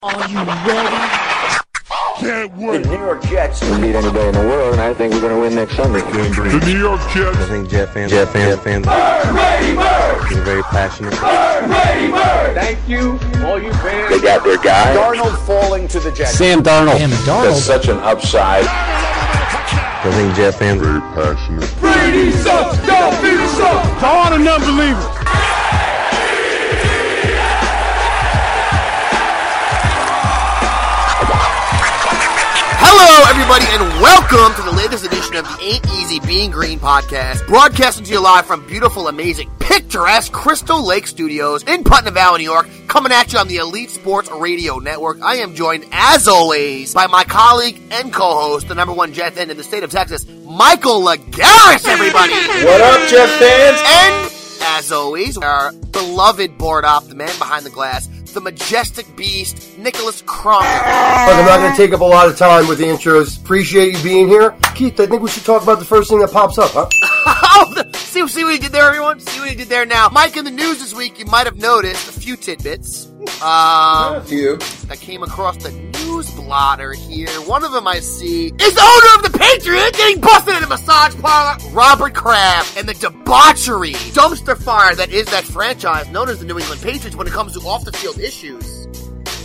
Are you ready? Can't wait. The New York Jets. can beat anybody in the world, and I think we're going to win next Sunday. The New York Jets. I think Jet fans, Jet fans, fans, are very passionate. Thank you, all you fans. They got their guy. Darnold falling to the Jets. Sam Darnold. Sam That's Darnold. such an upside. I think Jet fans, Very passionate. Brady sucks. Don't be sucks. To all the non-believers. Hello, everybody, and welcome to the latest edition of the Ain't Easy Being Green podcast, broadcasting to you live from beautiful, amazing, picturesque Crystal Lake Studios in Putnam Valley, New York, coming at you on the Elite Sports Radio Network. I am joined, as always, by my colleague and co-host, the number one Jet fan in the state of Texas, Michael Lagaris, everybody! What up, Jet fans? And as always, our beloved board op, the man behind the glass, the majestic beast, Nicholas Crump. Look, I'm not going to take up a lot of time with the intros. Appreciate you being here. Keith, I think we should talk about the first thing that pops up, huh? Oh, see, see what he did there, everyone? See what he did there now. Mike, in the news this week, you might have noticed a few tidbits. Um, You. that came across the news blotter here. One of them I see is the owner of the Patriots getting busted in a massage parlor, Robert Kraft, and the debauchery, dumpster fire that is that franchise known as the New England Patriots when it comes to off the field issues.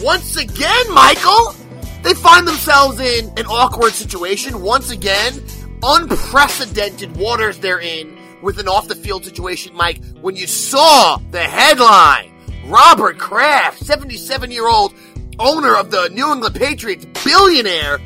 Once again, Michael, they find themselves in an awkward situation. Once again, unprecedented waters they're in with an off the field situation, Mike. When you saw the headline, Robert Kraft, 77 year old owner of the New England Patriots, billionaire,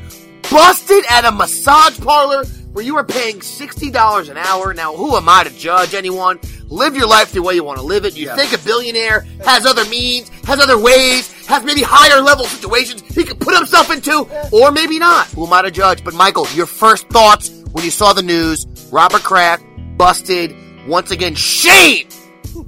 busted at a massage parlor where you were paying $60 an hour. Now, who am I to judge anyone? Live your life the way you want to live it. You think a billionaire has other means, has other ways, has maybe higher level situations he could put himself into, or maybe not. Who am I to judge? But Michael, your first thoughts when you saw the news, Robert Kraft busted, once again, shame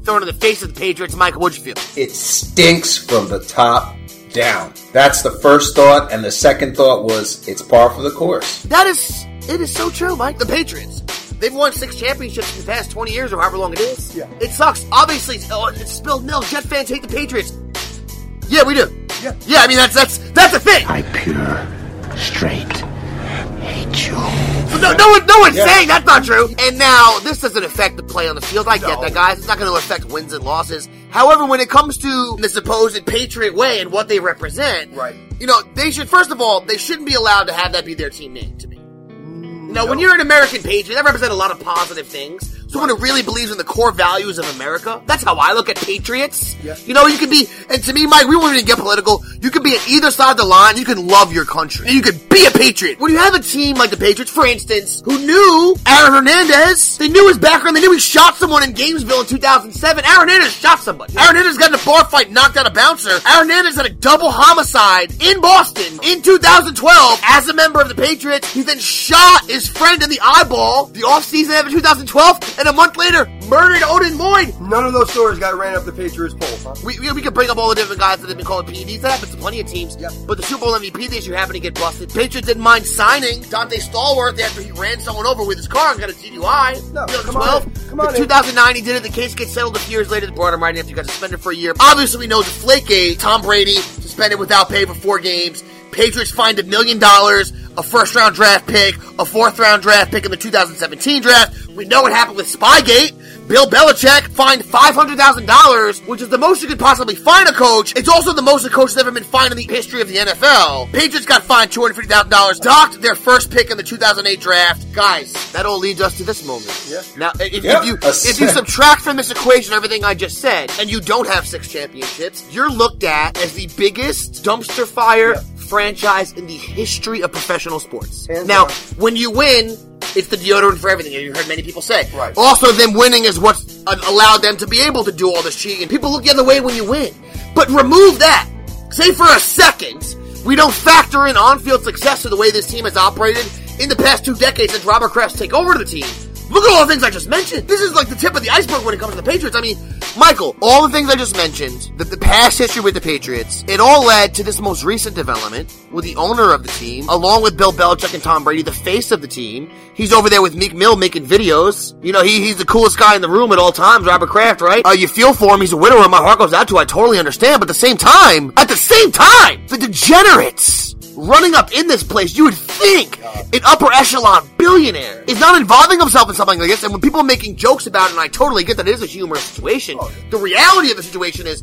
thrown in the face of the Patriots. Michael, what'd you feel? it stinks from the top down. That's the first thought, and the second thought was it's par for the course. That is, it is so true, Mike. The Patriots. They've won six championships in the past 20 years or however long it is. Yeah. It sucks. Obviously, it's, oh, it's spilled milk. Jet fans hate the Patriots. Yeah, we do. Yeah. Yeah, I mean, that's, that's, that's a thing. I pure, straight hate you. No, no, one, no one's Yeah. saying that's not true. And now, this doesn't affect the play on the field. I get that, guys. It's not going to affect wins and losses. However, when it comes to the supposed Patriot way and what they represent, Right. you know, they should, first of all, they shouldn't be allowed to have that be their team name to me. You know, when you're an American Patriot, that represents a lot of positive things. Someone who really believes in the core values of America. That's how I look at Patriots. Yeah. You know, you can be, and to me, Mike, we won't even get political. You can be at either side of the line. You can love your country. And you can be a Patriot. When you have a team like the Patriots, for instance, who knew Aaron Hernandez, they knew his background, they knew he shot someone in Gainesville in 2007. Aaron Hernandez shot somebody. Aaron Hernandez got in a bar fight, knocked out a bouncer. Aaron Hernandez had a double homicide in Boston in 2012 as a member of the Patriots. He then shot his friend in the eyeball the offseason of 2012, and a month later, murdered Odin Lloyd. None of those stories got ran up the Patriots polls, huh? We, we, we could bring up all the different guys that have been called PEDs. That happens to plenty of teams. Yep. But the Super Bowl MVP this year happened to get busted. Patriots didn't mind signing Donté Stallworth after he ran someone over with his car and got a DUI. No, You come on 12. in. Come on In in. 2009, he did it. The case gets settled a few years later. They brought him right in after he got suspended for a year. Obviously, we know the Flakegate. Tom Brady suspended without pay for four games. Patriots fined a million dollars, a first round draft pick, a fourth round draft pick in the 2017 draft. We know what happened with Spygate. Bill Belichick fined $500,000, which is the most you could possibly fine a coach. It's also the most a coach has ever been fined in the history of the NFL. Patriots got fined $250,000, docked their first pick in the 2008 draft. Guys, that all leads us to this moment. Yeah. Now, if, Yeah. if you if you subtract from this equation everything I just said, and you don't have six championships, you're looked at as the biggest dumpster fire franchise in the history of professional sports. Hands now, down. when you win, it's the deodorant for everything. You heard many people say. Right. Also, them winning is what's uh, allowed them to be able to do all this cheating. People look the other way when you win. But remove that. Say for a second, we don't factor in on-field success to the way this team has operated in the past two decades since Robert Kraft's take over the team. Look at all the things I just mentioned. This is like the tip of the iceberg when it comes to the Patriots. I mean, Michael, all the things I just mentioned, the, the past history with the Patriots, it all led to this most recent development with the owner of the team, along with Bill Belichick and Tom Brady, the face of the team. He's over there with Meek Mill making videos. You know, he, he's the coolest guy in the room at all times, Robert Kraft, right? Uh, you feel for him. He's a widower. My heart goes out to. I totally understand. But at the same time, at the same time, the degenerates running up in this place, you would think an upper echelon billionaire is not involving himself in something like this. And when people are making jokes about it, and I totally get that it is a humorous situation, the reality of the situation is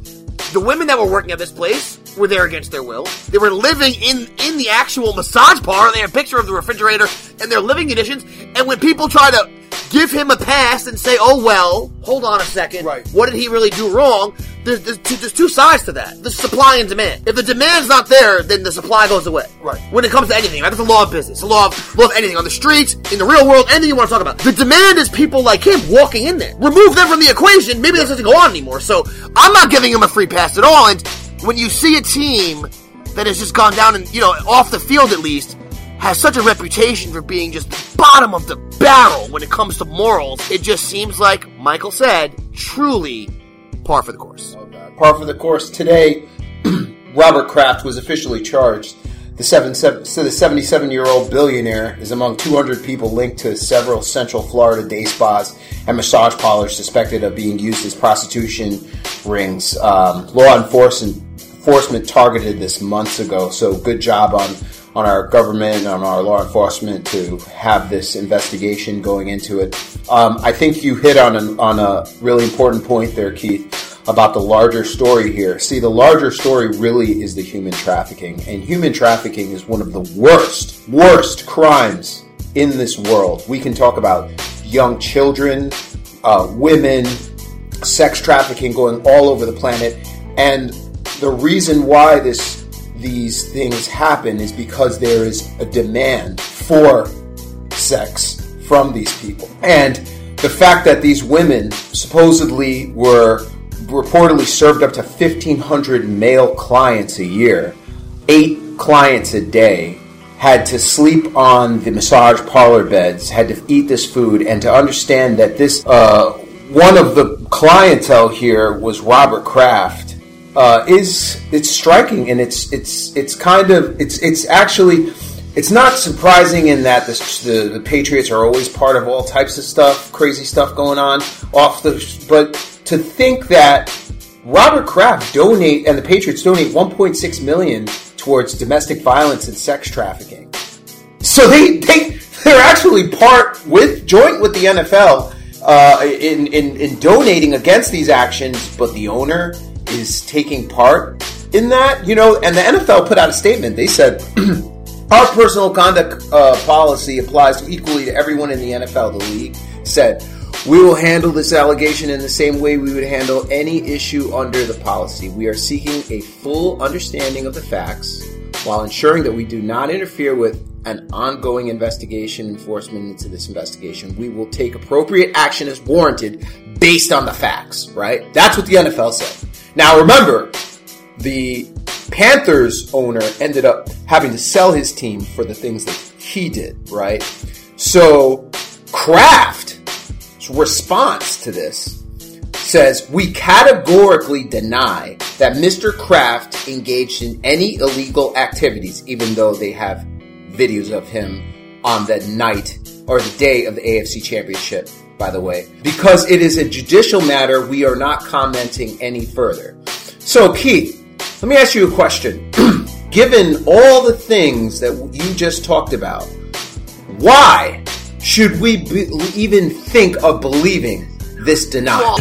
the women that were working at this place were there against their will. They were living in in the actual massage parlor. They have a picture of the refrigerator and their living conditions. And when people try to give him a pass and say, "Oh well, hold on a second, Right. what did he really do wrong?" There's, there's, two, there's two sides to that: the supply and demand. If the demand's not there, then the supply goes away. Right. When it comes to anything, right? That's the law of business, the law of, law of anything on the streets, in the real world, anything you want to talk about. The demand is people like him walking in there. Remove them from the equation, maybe this doesn't go on anymore. So I'm not giving him a free pass at all. And when you see a team that has just gone down and you know off the field at least has such a reputation for being just the bottom of the barrel when it comes to morals, it just seems like Michael said, truly par for the course. Par for the course today. Robert Kraft was officially charged. The seven, seven, so the 77 year old billionaire is among 200 people linked to several Central Florida day spas and massage parlors suspected of being used as prostitution rings. Um, law enforcement enforcement targeted this months ago. So good job on on our government, on our law enforcement to have this investigation going into it. Um, I think you hit on an, on a really important point there, Keith, about the larger story here. See, the larger story really is the human trafficking, and human trafficking is one of the worst, worst crimes in this world. We can talk about young children, uh, women, sex trafficking going all over the planet, and the reason why this these things happen is because there is a demand for sex from these people. And the fact that these women supposedly were reportedly served up to 1500 male clients a year, 8 clients a day, had to sleep on the massage parlor beds, had to eat this food, and to understand that this uh, one of the clientele here was Robert Kraft uh, is it's striking and it's it's it's kind of it's it's actually it's not surprising in that the, the the Patriots are always part of all types of stuff, crazy stuff going on off the. But to think that Robert Kraft donate and the Patriots donate 1.6 million towards domestic violence and sex trafficking, so they they they're actually part with joint with the NFL uh, in, in in donating against these actions, but the owner is taking part in that. You know, and the NFL put out a statement. They said. Our personal conduct uh, policy applies equally to everyone in the NFL. The league said, We will handle this allegation in the same way we would handle any issue under the policy. We are seeking a full understanding of the facts while ensuring that we do not interfere with an ongoing investigation enforcement into this investigation. We will take appropriate action as warranted based on the facts, right? That's what the NFL said. Now remember, the Panthers owner ended up having to sell his team for the things that he did, right? So Kraft's response to this says, We categorically deny that Mr. Kraft engaged in any illegal activities, even though they have videos of him on the night or the day of the AFC Championship, by the way. Because it is a judicial matter, we are not commenting any further. So, Keith, let me ask you a question. Given all the things that you just talked about, why should we be, even think of believing this denial?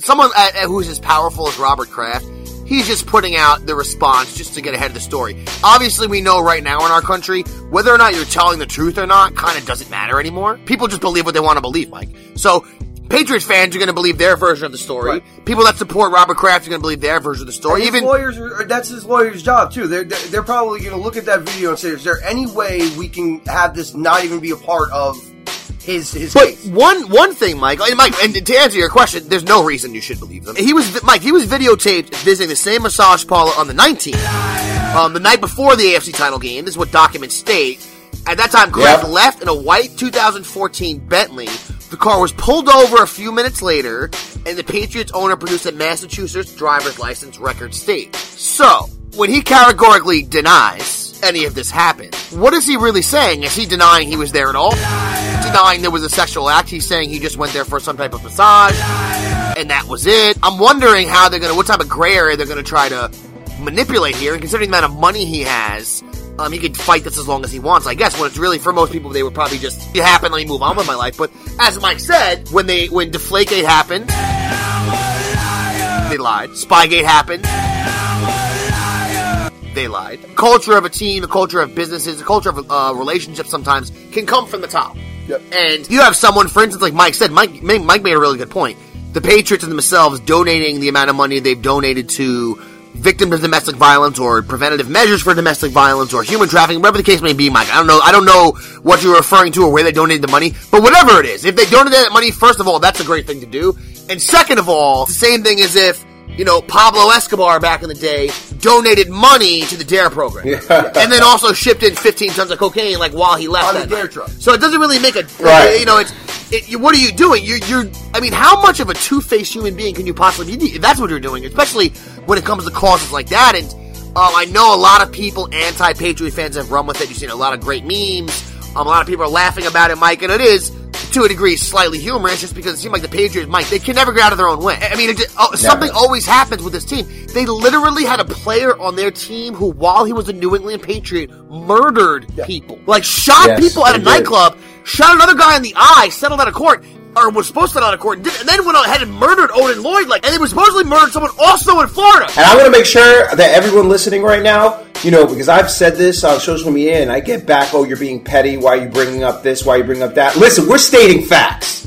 someone uh, uh, who's as powerful as Robert Kraft, he's just putting out the response just to get ahead of the story. Obviously, we know right now in our country, whether or not you're telling the truth or not kind of doesn't matter anymore. People just believe what they want to believe, Mike. So, Patriots fans are going to believe their version of the story. People that support Robert Kraft are going to believe their version of the story. Even lawyers, are, that's his lawyer's job too. They're, they're probably going to look at that video and say, "Is there any way we can have this not even be a part of his his But case?" one one thing, Mike, and Mike, and to answer your question, there's no reason you should believe them. He was Mike. He was videotaped visiting the same massage parlor on the 19th, um, the night before the AFC title game. This is what documents state. At that time, Kraft Yep. left in a white 2014 Bentley. The car was pulled over a few minutes later, and the Patriots owner produced a Massachusetts driver's license record state. So, when he categorically denies any of this happened, what is he really saying? Is he denying he was there at all? Denying there was a sexual act? He's saying he just went there for some type of massage, and that was it. I'm wondering how they're gonna, what type of gray area they're gonna try to manipulate here, and considering the amount of money he has, um, he could fight this as long as he wants, I guess. When it's really for most people, they would probably just it happened, let me move on with my life. But as Mike said, when they when Deflategate happened, they lied. Spygate happened. They lied. Culture of a team, the culture of businesses, the culture of uh, relationships sometimes can come from the top. And you have someone, for instance, like Mike said, Mike, Mike made a really good point. The Patriots and themselves donating the amount of money they've donated to victims of domestic violence or preventative measures for domestic violence or human trafficking, whatever the case may be, Mike. I don't know. I don't know what you're referring to or where they donated the money, but whatever it is, if they donated that money, first of all, that's a great thing to do. And second of all, the same thing as if, you know, Pablo Escobar back in the day donated money to the DARE program. And then also shipped in 15 tons of cocaine, like, while he left On that the DARE night. truck. So it doesn't really make a, Right. you know, it's, it, what are you doing? You're, you're, I mean, how much of a two-faced human being can you possibly be that's what you're doing, especially when it comes to causes like that? And, um, I know a lot of people, anti-Patriot fans, have run with it. You've seen a lot of great memes. Um, a lot of people are laughing about it, Mike, and it is, to a degree, slightly humorous just because it seemed like the Patriots, Mike, they can never get out of their own way. I mean, just- oh, something always happens with this team. They literally had a player on their team who, while he was a New England Patriot, murdered people. Like, shot Yes, people at a did. nightclub, shot another guy in the eye, settled out of court, or was supposed to out of court, and, and then went ahead and murdered Odin Lloyd, like, and they were supposedly murdered someone also in Florida. And I want to make sure that everyone listening right now, you know, because I've said this on social media and I get back, oh, you're being petty. Why are you bringing up this? Why are you bringing up that? Listen, we're stating facts.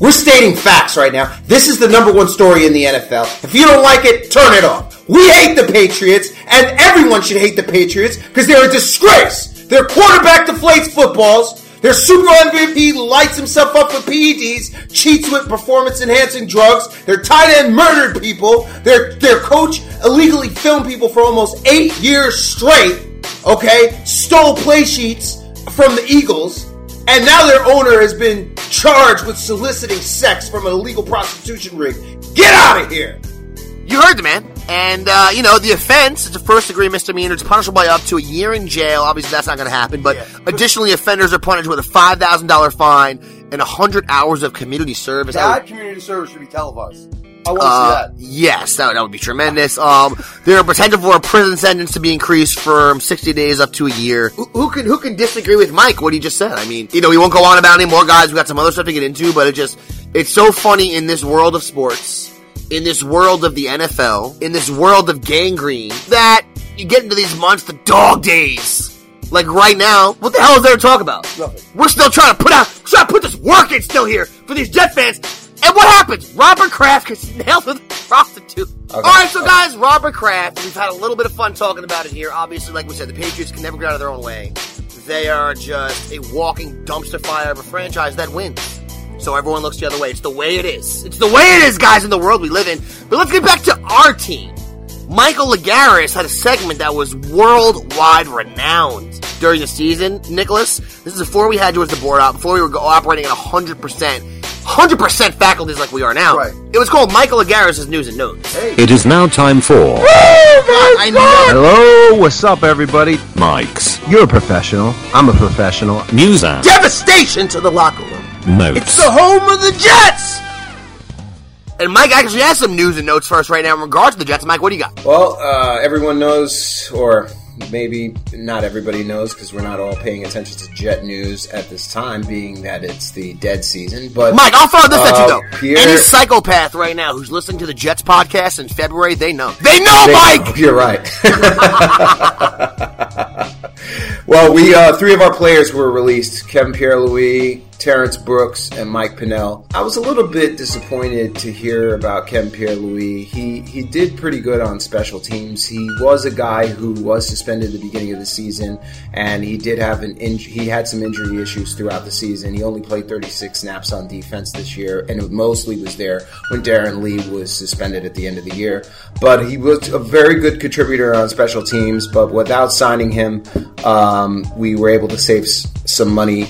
We're stating facts right now. This is the number one story in the NFL. If you don't like it, turn it off. We hate the Patriots, and everyone should hate the Patriots because they're a disgrace. Their quarterback deflates footballs. Their Super MVP lights himself up with PEDs, cheats with performance enhancing drugs. Their tight end murdered people. Their their coach illegally filmed people for almost eight years straight. Okay, stole play sheets from the Eagles, and now their owner has been charged with soliciting sex from an illegal prostitution ring. Get out of here! You heard the man. And, uh, you know, the offense, it's a first degree misdemeanor. It's punishable by up to a year in jail. Obviously, that's not going to happen. But additionally, offenders are punished with a $5,000 fine and 100 hours of community service. I would- That community service should be televised. I want to Uh, see that. yes, that, that would be tremendous. Um, there are potential for a prison sentence to be increased from 60 days up to a year. Who, who can who can disagree with Mike? What he just said? I mean, you know, we won't go on about any more guys. We got some other stuff to get into, but it just it's so funny in this world of sports, in this world of the NFL, in this world of Gang Green that you get into these months, the dog days. Like right now, what the hell is there to talk about? Nothing. We're still trying to put out, trying to put this work in still here for these Jet fans. And what happens? Robert Kraft gets nailed with a prostitute. All right, so guys, Robert Kraft. We've had a little bit of fun talking about it here. Obviously, like we said, the Patriots can never get out of their own way. They are just a walking dumpster fire of a franchise that wins. So everyone looks the other way. It's the way it is. It's the way it is, guys, in the world we live in. But let's get back to our team. Michael Lagaris had a segment that was worldwide renowned during the season. Nicholas, this is before we had you as the board out, before we were operating at 100%, 100% faculties like we are now. Right. It was called Michael Lagaris' News and Notes. It is now time for I know. Hello, what's up, everybody? Mike's You're a professional. I'm a professional. News and Devastation to the locker room. Notes. It's the home of the Jets! And Mike actually has some news and notes for us right now in regards to the Jets. Mike, what do you got? Well, uh, everyone knows, or maybe not everybody knows, because we're not all paying attention to Jet news at this time, being that it's the dead season. But Mike, I'll throw this at you uh, though. Pierre- Any psychopath right now who's listening to the Jets podcast in February, they know. They know, They- Mike! You're right. well, we uh, three of our players were released: Kevin Pierre Louis, Terrence Brooks, and Mike Pennel. I was a little bit disappointed to hear about Kevin Pierre Louis. He he did pretty good on special teams. He was a guy who was suspended at the beginning of the season, and he did have an inj- he had some injury issues throughout the season. He only played 36 snaps on defense this year, and it mostly was there when Darron Lee was suspended at the end of the year. But he was a very good contributor on special teams. But without signing him, um, we were able to save some money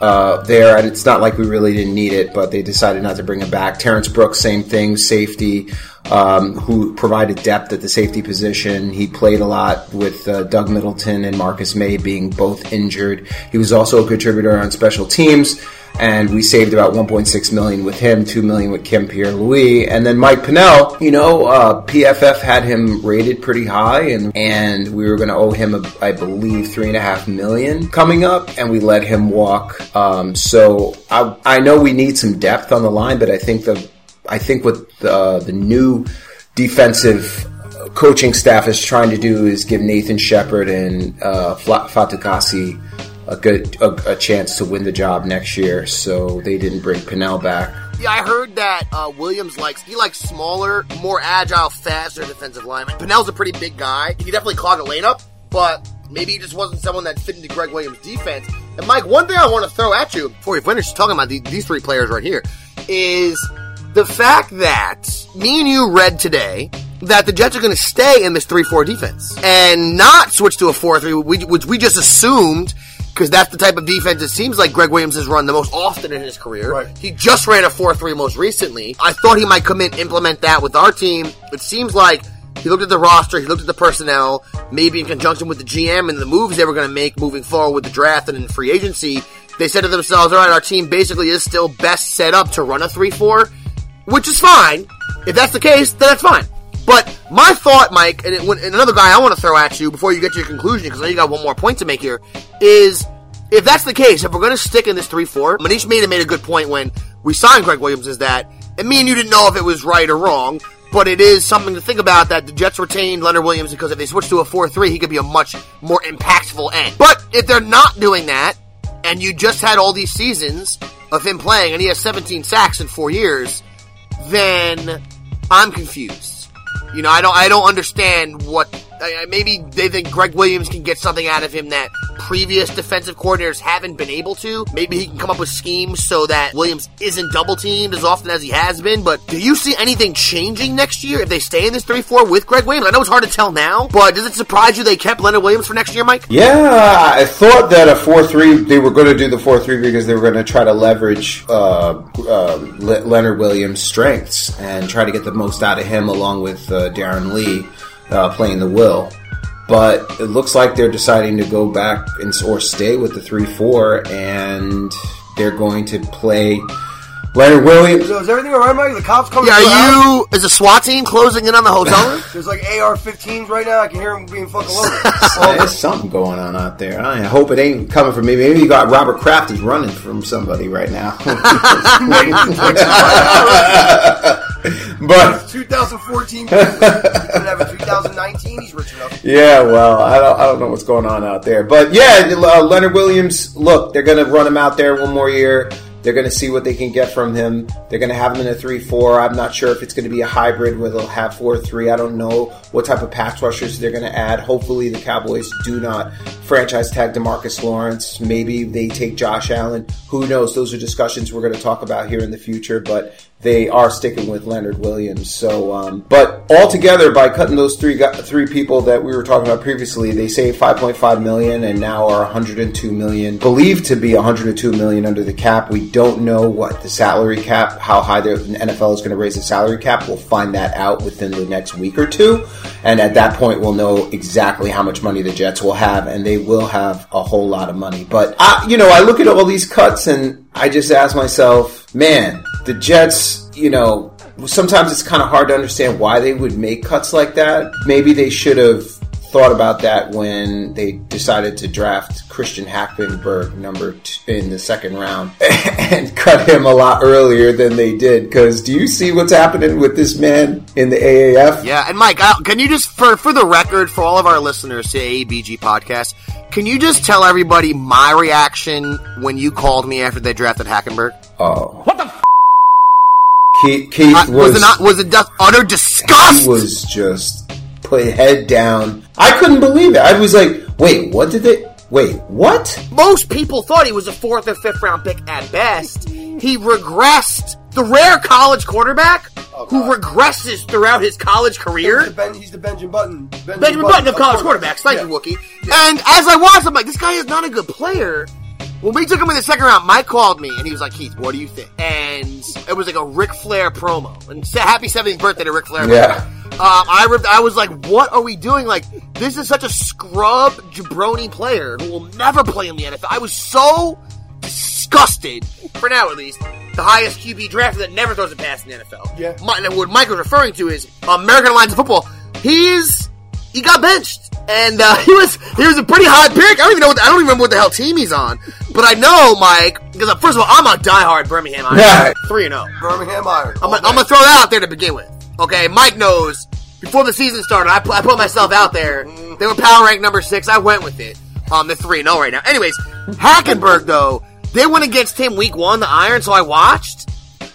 uh, there, and it's not like we really didn't need it, but they decided not to bring him back. Terrence Brooks, same thing, safety, um, who provided depth at the safety position. He played a lot with uh, Doug Middleton and Marcus Maye being both injured. He was also a contributor on special teams. And we saved about 1.6 million with him, 2 million with Kim Pierre Louis, and then Mike Pennel. You know, uh, PFF had him rated pretty high, and and we were going to owe him, a, I believe, three and a half million coming up, and we let him walk. Um, so I I know we need some depth on the line, but I think the I think what the, the new defensive coaching staff is trying to do is give Nathan Shepherd and uh, Fatukasi a good a, a chance to win the job next year. So they didn't bring Pennel back. Yeah, I heard that uh, Williams likes he likes smaller, more agile, faster defensive linemen. Pennel's a pretty big guy. He can definitely clog a lane up, but maybe he just wasn't someone that fit into Gregg Williams' defense. And Mike, one thing I want to throw at you before we finish talking about the, these three players right here is the fact that me and you read today that the Jets are going to stay in this 3-4 defense and not switch to a 4-3, which we just assumed because that's the type of defense it seems like Gregg Williams has run the most often in his career. Right. He just ran a 4-3 most recently. I thought he might come in implement that with our team. It seems like he looked at the roster, he looked at the personnel, maybe in conjunction with the GM and the moves they were going to make moving forward with the draft and in free agency. They said to themselves, all right, our team basically is still best set up to run a 3-4, which is fine. If that's the case, then that's fine. But my thought, Mike, and, it, and another guy I want to throw at you before you get to your conclusion, because I know you got one more point to make here, is if that's the case, if we're going to stick in this 3-4, Manish Mehta made a good point when we signed Gregg Williams is that, and me and you didn't know if it was right or wrong, but it is something to think about that the Jets retained Leonard Williams because if they switch to a 4-3, he could be a much more impactful end. But if they're not doing that, and you just had all these seasons of him playing, and he has 17 sacks in four years, then I'm confused. You know, I don't, I don't understand what. Maybe they think Gregg Williams can get something out of him that previous defensive coordinators haven't been able to. Maybe he can come up with schemes so that Williams isn't double teamed as often as he has been. But do you see anything changing next year if they stay in this three four with Gregg Williams? I know it's hard to tell now, but does it surprise you they kept Leonard Williams for next year, Mike? Yeah, I thought that a four-three. They were going to do the four-three because they were going to try to leverage uh, uh, Leonard Williams' strengths and try to get the most out of him, along with uh, Darron Lee uh, playing the will. But it looks like they're deciding to go back and or stay with the three-four, and they're going to play Leonard Williams. So is everything all right, Mike? The cops coming. Yeah, to the house? are you? Is a SWAT team closing in on the hotel room? There's like AR-15s right now. I can hear them being fucking loaded. Oh, there's something going on out there. I hope it ain't coming from me. Maybe you got Robert Kraft is running from somebody right now. but 2014. Could have a 2019. He's rich enough. yeah, well, I don't, I don't know what's going on out there. But yeah, uh, Leonard Williams. Look, they're going to run him out there one more year. They're going to see what they can get from him. They're going to have him in a 3 4. I'm not sure if it's going to be a hybrid where they'll have 4 3. I don't know what type of pass rushers they're going to add. Hopefully, the Cowboys do not franchise tag Demarcus Lawrence. Maybe they take Josh Allen. Who knows? Those are discussions we're going to talk about here in the future, but they are sticking with Leonard Williams. So, um, but altogether, by cutting those three three people that we were talking about previously, they saved 5.5 million and now are 102 million, believed to be 102 million under the cap. We don't know what the salary cap, how high the NFL is going to raise the salary cap. We'll find that out within the next week or two, and at that point, we'll know exactly how much money the Jets will have, and they will have a whole lot of money. But I, you know, I look at all these cuts and I just ask myself, man, the Jets, you know, sometimes it's kind of hard to understand why they would make cuts like that. Maybe they should have thought about that when they decided to draft Christian Hackenberg number t- in the second round and cut him a lot earlier than they did. Because do you see what's happening with this man in the AAF? Yeah, and Mike, uh, can you just for for the record, for all of our listeners to ABG podcast, Can you just tell everybody my reaction when you called me after they drafted Hackenberg? Oh. What the Keith, Keith Uh, was, was it not? Was it utter disgust? he was just put head down. I couldn't believe it. I was like, wait, what did they? Wait, what? Most people thought he was a fourth or fifth round pick at best. He regressed. The rare college quarterback oh, who regresses throughout his college career. He's the, ben, he's the Benjamin Button. Benjamin, Benjamin Button of college quarterbacks. Thank Yeah. you, Wookie. And as I watched, I'm like, this guy is not a good player. When we took him in the second round, Mike called me and he was like, Keith, what do you think? And it was like a Ric Flair promo. And sa- happy 70th birthday to Ric Flair. Yeah. Um, I ripped, I was like, what are we doing? Like, this is such a scrub jabroni player who will never play in the NFL. I was so disgusted, for now at least, the highest QB draft that never throws a pass in the NFL. Yeah. My, what Mike was referring to is American Alliance of Football. He's he got benched, and uh, he was he was a pretty hot pick. I don't even know what the, I don't even remember what the hell team he's on, but I know Mike because uh, first of all I'm a diehard Birmingham Iron Yeah. three and zero. Birmingham Iron. I'm, gonna- I'm gonna throw that out there to begin with. Okay, Mike knows. Before the season started, I, I put myself out there. They were power rank number six. I went with it. Um, they're three and zero right now. Anyways, Hackenberg though, they went against him week one, the Iron. So I watched,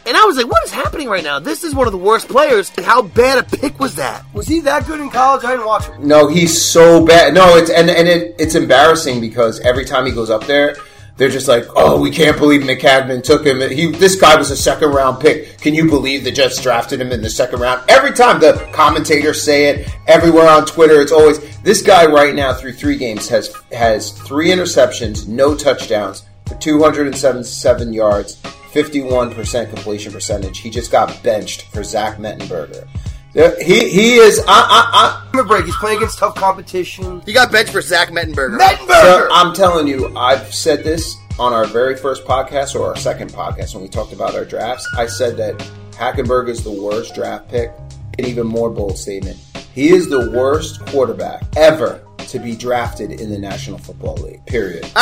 and I was like, "What is happening right now? This is one of the worst players. How bad a pick was that?" Was he that good in college? I didn't watch him. No, he's so bad. No, it's and and it, it's embarrassing because every time he goes up there, they're just like, "Oh, we can't believe Maccagnan took him. He this guy was a second round pick. Can you believe the Jets drafted him in the second round?" Every time the commentators say it, everywhere on Twitter, it's always this guy right now through three games has has three interceptions, no touchdowns for 277 yards, 51% completion percentage. He just got benched for Zach Mettenberger. He he is. I, I, Give him a break. He's playing against tough competition. He got benched for Zach Mettenberger. Mettenberger! So I'm telling you, I've said this on our very first podcast or our second podcast when we talked about our drafts. I said that Hackenberg is the worst draft pick. An even more bold statement. He is the worst quarterback ever to be drafted in the National Football League. Period.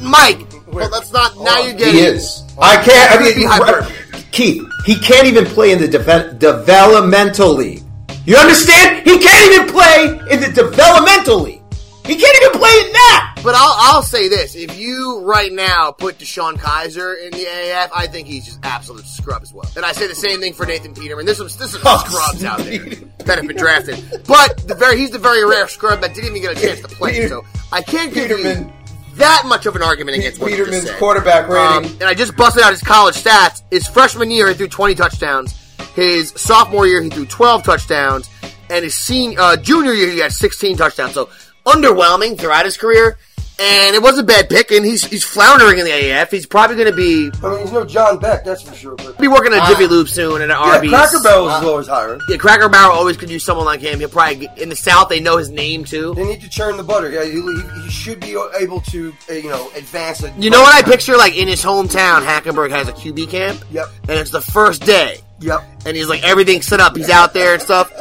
Mike, well, that's not. Now oh, you're getting. He is. I oh, can't. I mean, hyperbole. Keith, he can't even play in the deve- developmental league. You understand? He can't even play in the developmental league. He can't even play in that. But I'll, I'll say this: if you right now put DeShone Kizer in the AF, I think he's just absolute scrub as well. And I say the same thing for Nathan Peterman. There's some there's some Oh, scrubs out there that have been drafted, but the very he's the very rare scrub that didn't even get a chance to play. So I can't give you that much of an argument against what Peterman's quarterback rating. Um, and I just busted out his college stats. His freshman year, he threw 20 touchdowns. His sophomore year, he threw 12 touchdowns. And his senior, uh, junior year, he had 16 touchdowns. So underwhelming throughout his career. And it was a bad pick. And he's he's floundering in the AF. He's probably going to be I mean, he's no John Beck, that's for sure. But he'll be working at Jiffy Lube soon and at yeah, Arby's. Cracker Barrel is as low as hiring. Yeah, Cracker Barrel always could use someone like him. He'll probably get, in the South. They know his name too. They need to churn the butter. Yeah, he, he, he should be able to, uh, you know, advance. A You know what I picture? Like in his hometown, Hackenberg has a QB camp. Yep. And it's the first day. Yep. and he's like everything's set up. He's out there and stuff.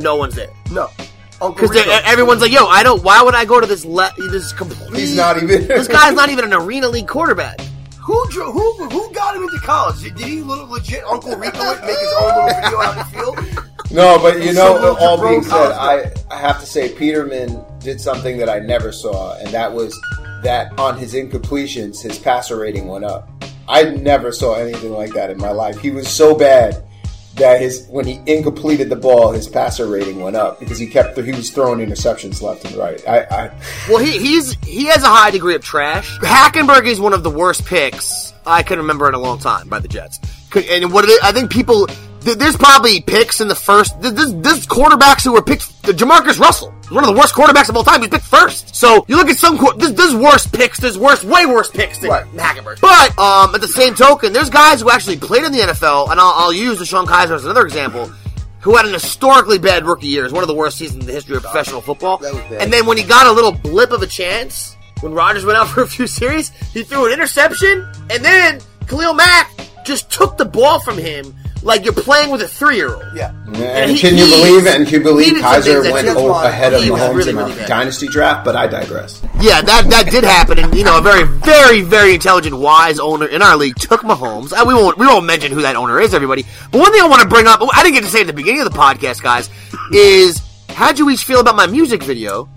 No one's there No. Oh, Uncle because everyone's like, "Yo, I don't. Why would I go to this? Le- this complete. He's not even- this guy's not even an arena league quarterback. Who, dro- who who got him into college? Did, did he look legit Uncle Rico it, make his own little video out of the field? No, but you know, so all being said, I, I have to say Peterman did something that I never saw, and that was that on his incompletions, his passer rating went up. I never saw anything like that in my life. He was so bad that his when he incompleted the ball, his passer rating went up because he kept he was throwing interceptions left and right. I, I Well, he he's he has a high degree of trash. Hackenberg is one of the worst picks I can remember in a long time by the Jets. And what I think people there's probably picks in the first. th- This this quarterbacks who were picked. The Jamarcus Russell, one of the worst quarterbacks of all time. He was picked first. So you look at some. qu- There's, worse picks. There's worse, way worse picks than Right. Hackenberg. But um, at the same token, there's guys who actually played in the NFL, and I'll, I'll use DeShone Kizer as another example. Who had an historically bad rookie year? It was one of the worst seasons in the history of professional football. That was bad. And then when he got a little blip of a chance, when Rodgers went out for a few series, he threw an interception, and then Khalil Mack just took the ball from him like you're playing with a three year old. Yeah. and he- can you believe it? And can you believe Kizer went ahead of he was Mahomes really, in really a bad. dynasty draft? But I digress. Yeah, that that did happen, and you know, a very, very, very intelligent, wise owner in our league took Mahomes. Uh, we won't we won't mention who that owner is, everybody. But one thing I want to bring up, I didn't get to say at the beginning of the podcast, guys, is how'd you each feel about my music video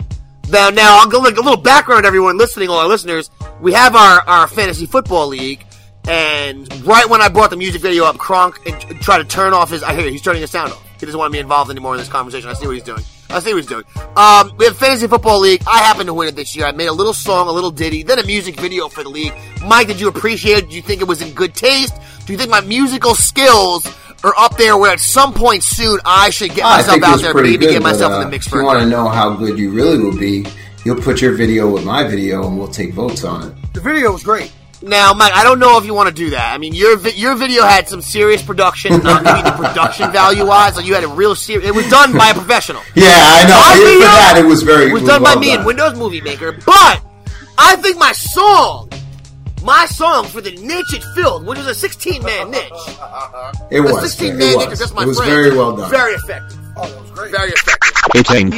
Now, now I'll go like a little background, everyone listening, all our listeners. We have our, our fantasy football league, and right when I brought the music video up, Kronk and tried to turn off his. I hear he's turning his sound off. He doesn't want to be involved anymore in this conversation. I see what he's doing. I see what he's doing. Um, we have fantasy football league. I happen to win it this year. I made a little song, a little ditty, then a music video for the league. Mike, did you appreciate it? Did you think it was in good taste? Do you think my musical skills are up there where at some point soon I should get I myself out was there, pretty maybe good, get myself but, uh, in the mix If you want to know how good you really will be, you'll put your video with my video, and we'll take votes on it. The video was great. Now, Mike, I don't know if you want to do that. I mean, your vi- your video had some serious production, not maybe the production value wise. Like you had a real serious. It was done by a professional. Yeah, I know. My For that, it was very. It was done by me in done. Windows Movie Maker, but I think my song, my song for the niche it filled, which was a 16 man niche, It a was. 16 man niche of was. just my It was friends, very well done. very effective, Oh, that was great. very effective. It ain't.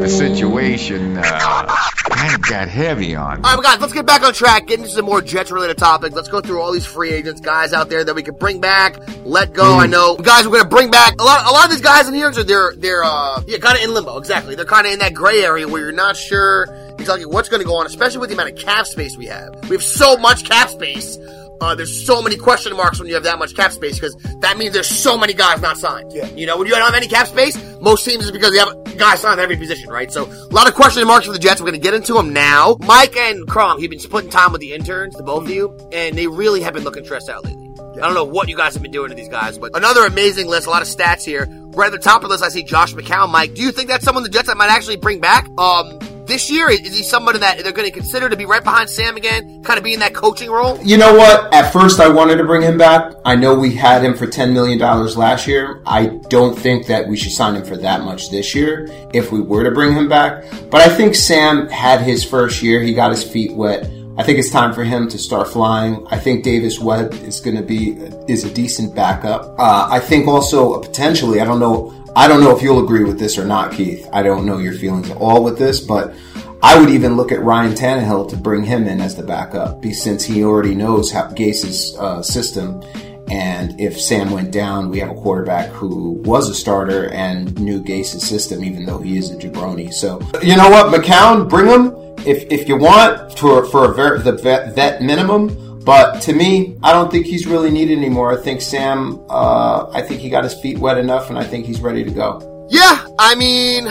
The situation uh, kind of got heavy on me. All right, guys, let's get back on track. Get into some more Jets related topics. Let's go through all these free agents, guys out there that we can bring back, let go. I know, guys, we're gonna bring back a lot. A lot of these guys in here, so they're they're uh yeah, kind of in limbo. Exactly, they're kind of in that gray area where you're not sure exactly what's gonna go on, especially with the amount of cap space we have. We have so much cap space. Uh, there's so many question marks when you have that much cap space because that means there's so many guys not signed. Yeah. You know, when you don't have any cap space, most teams is because they have guys signed every position, right? So a lot of question marks for the Jets. We're going to get into them now. Mike and Kronk, you've been splitting time with the interns, the both of you, and they really have been looking stressed out lately. I don't know what you guys have been doing to these guys, but another amazing list, a lot of stats here. Right at the top of the list, I see Josh McCown. Mike, do you think that's someone the Jets that might actually bring back? Um, this year, is he somebody that they're going to consider to be right behind Sam again, kind of be in that coaching role? You know what? At first, I wanted to bring him back. I know we had him for $10 million last year. I don't think that we should sign him for that much this year if we were to bring him back. But I think Sam had his first year. He got his feet wet. I think it's time for him to start flying. I think Davis Webb is going to be is a decent backup. Uh, I think also potentially. I don't know. I don't know if you'll agree with this or not, Keith. I don't know your feelings at all with this, but I would even look at Ryan Tannehill to bring him in as the backup, since he already knows how Gase's uh, system. And if Sam went down, we have a quarterback who was a starter and knew Gase's system, even though he is a jabroni. So you know what, McCown, bring him if if you want for for a ver- the vet, vet minimum. But to me, I don't think he's really needed anymore. I think Sam, uh, I think he got his feet wet enough, and I think he's ready to go. Yeah, I mean,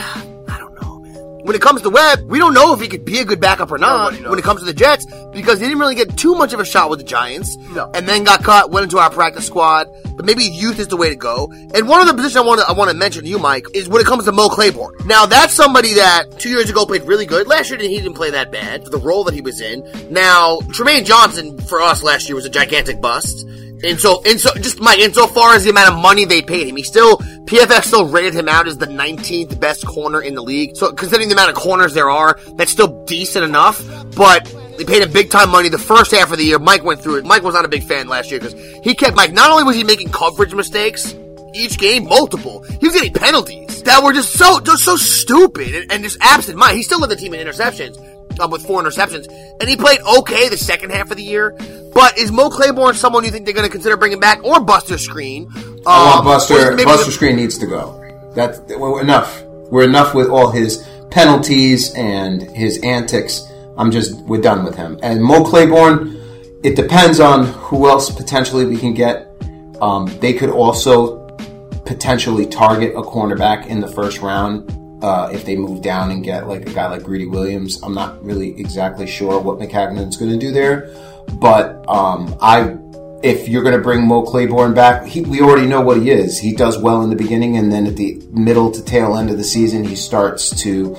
When it comes to Webb, we don't know if he could be a good backup or not. When it comes to the Jets, because he didn't really get too much of a shot with the Giants, No. and then got cut, went into our practice squad. But maybe youth is the way to go. And one of the positions I want to I want to mention to you, Mike, is when it comes to Mo Claiborne. Now that's somebody that two years ago played really good. Last year he didn't play that bad for the role that he was in. Now Trumaine Johnson for us last year was a gigantic bust. And so, and so, just Mike, insofar as the amount of money they paid him, he still, PFF still rated him out as the 19th best corner in the league. So, considering the amount of corners there are, that's still decent enough. But they paid him big time money the first half of the year. Mike went through it. Mike was not a big fan last year because he kept, Mike, not only was he making coverage mistakes, each game, multiple. He was getting penalties that were just so, just so stupid and, and just absent mind. He still led the team in interceptions um, with four interceptions, and he played okay the second half of the year. But is Mo Claiborne someone you think they're going to consider bringing back, or Buster Skrine? I want Um, Buster. Buster Skrine needs to go. That's well, enough. We're enough with all his penalties and his antics. I'm just we're done with him. And Mo Claiborne. It depends on who else potentially we can get. Um, they could also potentially target a cornerback in the first round uh, if they move down and get like a guy like Greedy Williams. I'm not really exactly sure what Maccagnan's going to do there, but um, I if you're going to bring Mo Claiborne back, he, we already know what he is. He does well in the beginning, and then at the middle to tail end of the season, he starts to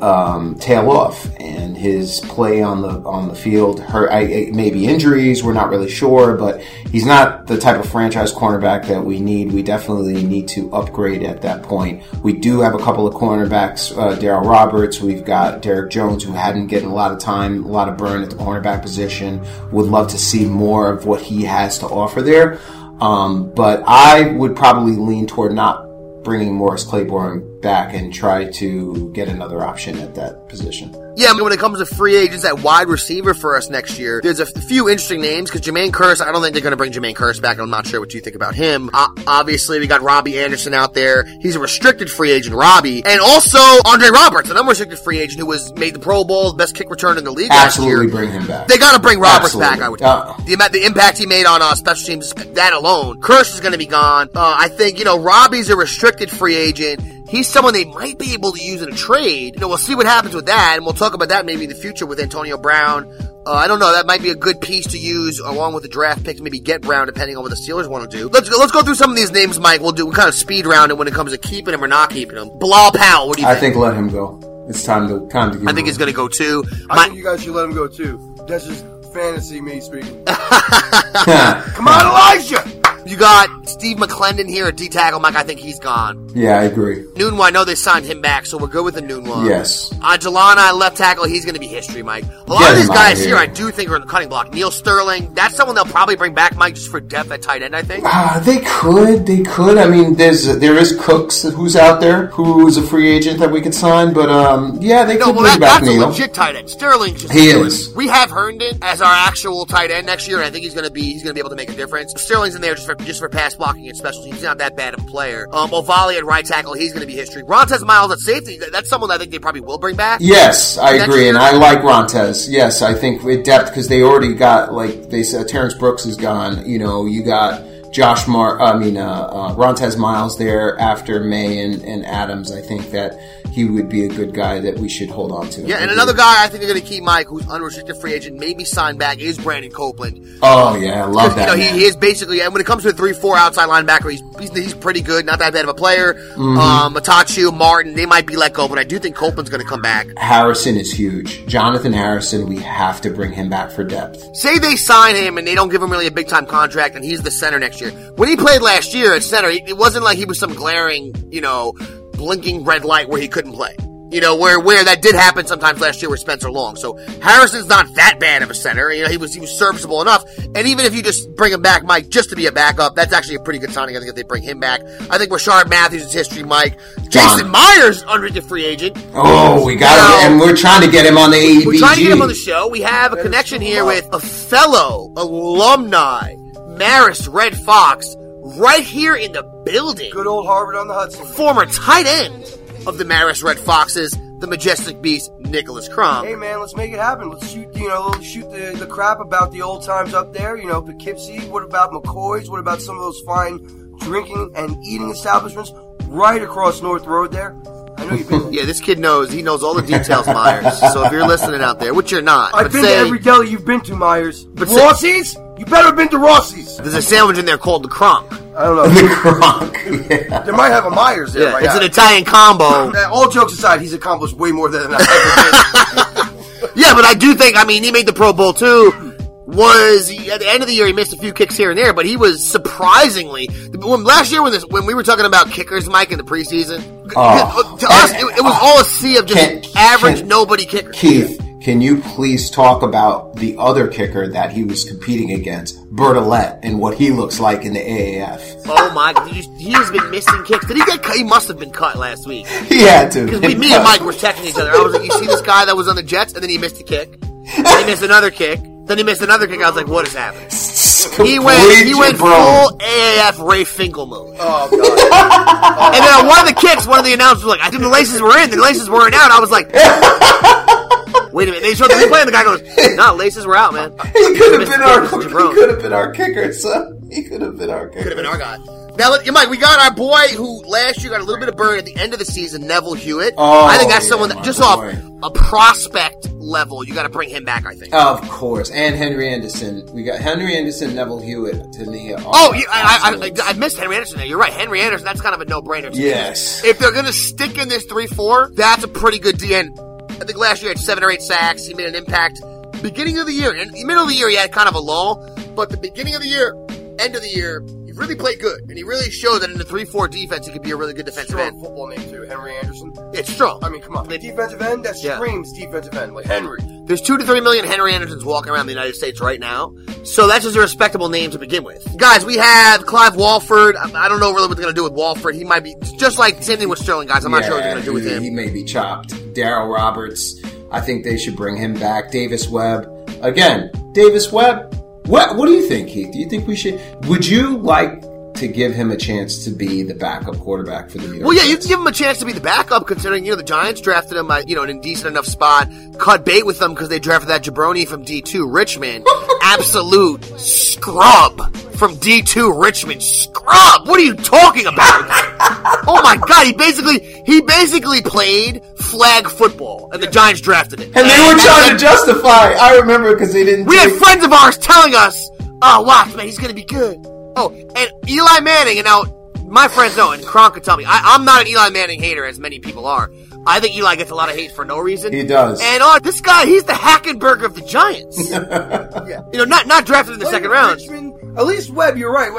um, tail off, and his play on the on the field hurt. I, it may be injuries, we're not really sure, but he's not the type of franchise cornerback that we need. We definitely need to upgrade at that point. We do have a couple of cornerbacks, uh, Darryl Roberts. We've got Derrick Jones, who hadn't getting a lot of time, a lot of burn at the cornerback position. Would love to see more of what he has to offer there. Um, but I would probably lean toward not bringing Morris Claiborne back and try to get another option at that position. Yeah, I mean, when it comes to free agents at wide receiver for us next year, there's a few interesting names because Jermaine Kearse, I don't think they're going to bring Jermaine Kearse back. I'm not sure what you think about him. Uh, obviously, we got Robbie Anderson out there. He's a restricted free agent, Robbie. And also Andre Roberts, an unrestricted free agent who was made the Pro Bowl, best kick return in the league Absolutely last year. bring him back. They got to bring Roberts Absolutely. back, I would Uh, the, the impact he made on uh, special teams, that alone. Kearse is going to be gone. Uh, I think, you know, Robbie's a restricted free agent. He's someone they might be able to use in a trade. You know, we'll see what happens with that, and we'll talk about that maybe in the future with Antonio Brown. Uh, I don't know. That might be a good piece to use along with the draft picks. Maybe get Brown, depending on what the Steelers want to do. Let's go, let's go through some of these names, Mike. We'll do we kind of speed round it when it comes to keeping him or not keeping him. Bilal Powell. What do you think? I think? think let him go. It's time to time to give I him think he's going to go too. I My- think you guys should let him go too. That's just fantasy me speaking. Come on, Elijah! You got Steve McLendon here at D tackle, Mike. I think he's gone. Yeah, I agree. Enunwa, I know they signed him back, so we're good with the Enunwa. Yes. Uh, Ijalana, left tackle, he's going to be history, Mike. A lot Get of these guys here, here. I do think are in the cutting block. Neal Sterling, that's someone they'll probably bring back, Mike, just for depth at tight end, I think. Uh, they could, they could. I mean, there's there is Cooks who's out there who's a free agent that we could sign, but um, yeah, they No, could well, bring that, back that's a Neal. legit tight end. Sterling's just He is. We have Herndon as our actual tight end next year, and I think he's going to be he's going to be able to make a difference. Sterling's in there just for just for pass blocking and special teams. He's not that bad of a player. Um, Qvale at right tackle, he's going to be history. Rontez Miles at safety, that's someone I think they probably will bring back. Yes, I Next agree, and? I like Rontez. Yes, I think with depth because they already got like they said, Terrence Brooks is gone. You know, you got Josh Mar. I mean, uh, uh, Rontez Miles there after Maye and, and Adams. I think that he would be a good guy that we should hold on to. Yeah, and another guy I think they're going to keep Mike, who's unrestricted free agent, maybe signed back, is Brandon Copeland. Oh yeah, I love you know, he, he is basically, and when it comes to a three-four outside linebacker, he's, he's he's pretty good, not that bad of a player. Mm-hmm. Um, Matachu, Martin, they might be let go, but I do think Copeland's going to come back. Harrison is huge. Jonathan Harrison, we have to bring him back for depth. Say they sign him and they don't give him really a big-time contract, and he's the center next year. When he played last year at center, it wasn't like he was some glaring, you know, blinking red light where he couldn't play. You know, where where that did happen sometimes last year with Spencer Long. So Harrison's not that bad of a center. You know, he was he was serviceable enough. And even if you just bring him back, Mike, just to be a backup, that's actually a pretty good signing. I think if they bring him back, I think Rashard Matthews is history, Mike. Jason Myers, unrestricted free agent. Oh, we got Now- him, and we're trying to get him on the AEBG. We're trying to get him on the show. We have a connection here with a fellow alumni, Marist Red Fox, right here in the building. Good old Harvard on the Hudson. Former tight end of the Marist Red Foxes, the majestic beast, Nicholas Crum. Hey man, let's make it happen. Let's shoot, you know, shoot the, the crap about the old times up there. You know, Poughkeepsie. What about McCoy's? What about some of those fine drinking and eating establishments right across North Road there? I know you've been. Yeah, this kid knows. He knows all the details, Myers. So if you're listening out there, which you're not, I've but been say to every deli you've been to, Myers. But say-? You better have been to Rossi's. there's a sandwich in there called the Crunk. I don't know. The Gronk. Yeah. There might have a Myers there Yeah, right it's now. an Italian combo. All jokes aside, he's accomplished way more than I ever did. Yeah, but I do think, I mean, he made the Pro Bowl too. Was at the end of the year he missed a few kicks here and there, but he was surprisingly when last year when this when we were talking about kickers, Mike, in the preseason. Oh. to us, it, it was all a sea of just Can- average can- nobody kickers. Keith, can you please talk about the other kicker that he was competing against, Bertolet, and what he looks like in the AAF? Oh my! Did you, he has been missing kicks. Did he get cut? He must have been cut last week. He had to. Because we, me and Mike were texting each other. I was like, "You see this guy that was on the Jets, and then he missed a kick. Then he missed another kick. Then he missed another kick. I was like, what is happening? He went, he went full AAF Ray Finkle mode. Oh, oh god. And then on one of the kicks, one of the announcers was like, I think the laces were in, the laces weren't out. I was like, wait a minute. They showed the replay, and the guy goes, no, laces were out, man. He could have been our. He could have been our kicker, son. He could have been our kicker. Could have been our guy. Now, look, Mike, we got our boy who last year got a little bit of burn at the end of the season, Neville Hewitt. Oh, I think that's yeah, someone that just boy. off a prospect level, you got to bring him back. I think. Of course, and Henry Anderson. We got Henry Anderson, Neville Hewitt. To me, Oh, yeah, I, I, I, missed Henry Anderson there. You're right. Henry Anderson, that's kind of a no-brainer. to me. Yes. If they're going to stick in this 3-4, that's a pretty good DN. I think last year he had seven or eight sacks. He made an impact. Beginning of the year, in the middle of the year, he had kind of a lull. But the beginning of the year, end of the year, he really played good. And he really showed that in the 3-4 defense, he could be a really good defensive Strong end. football name too, Henry Anderson. It's strong. I mean, come on. the defensive end that Yeah. screams defensive end, like Henry. There's two to three million Henry Andersons walking around the United States right now. So that's just a respectable name to begin with. Guys, we have Clive Walford. I don't know really what they're going to do with Walford. He might be just like same thing with Sterling, guys. I'm not sure what they're going to do with him. He may be chopped. Darryl Roberts, I think they should bring him back. Davis Webb, again, Davis Webb. What What do you think, Keith? Do you think we should? Would you like to give him a chance to be the backup quarterback for the New York? Well, yeah, you Jets? can give him a chance to be the backup, considering you know the Giants drafted him, at, you know, in a decent enough spot. Cut bait with them because they drafted that jabroni from D two Richmond, absolute scrub from D two Richmond, scrub. What are you talking about? oh my god, he basically he basically played flag football, and the Giants drafted it. and they were trying to justify. I remember because they didn't. we had friends of ours telling us, "Oh, watch, man, he's gonna be good." Oh, and Eli Manning, and now my friends know, and Kron could tell me, I, I'm not an Eli Manning hater, as many people are. I think Eli gets a lot of hate for no reason. He does. And uh, this guy, he's the Hackenberg of the Giants. yeah. You know, not not drafted in the second round. Richmond, at least Webb, you're right.